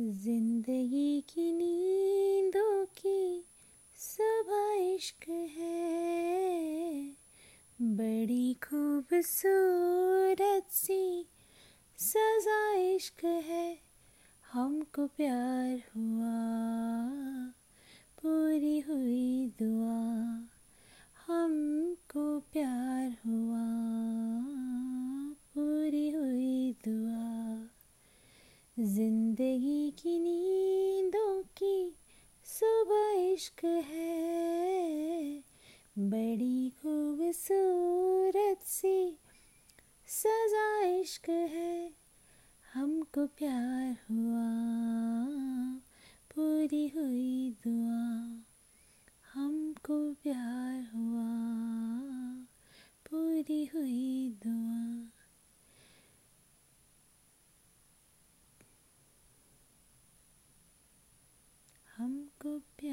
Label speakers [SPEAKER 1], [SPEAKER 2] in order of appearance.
[SPEAKER 1] ज़िंदगी की नींदों की सुबह इश्क है। बड़ी खूबसूरत सी सजा इश्क है। हमको प्यार हुआ, पूरी हुई दुआ। हमको प्यार हुआ पूरी हुई दुआ ज़िंदगी की नींदों की सुबह इश्क है। बड़ी खूबसूरत सी सजा इश्क है। हमको प्यार हुआ, पूरी हुई दुआ। हमको प्यार हुआ पूरी हुई दुआ हमको प्यार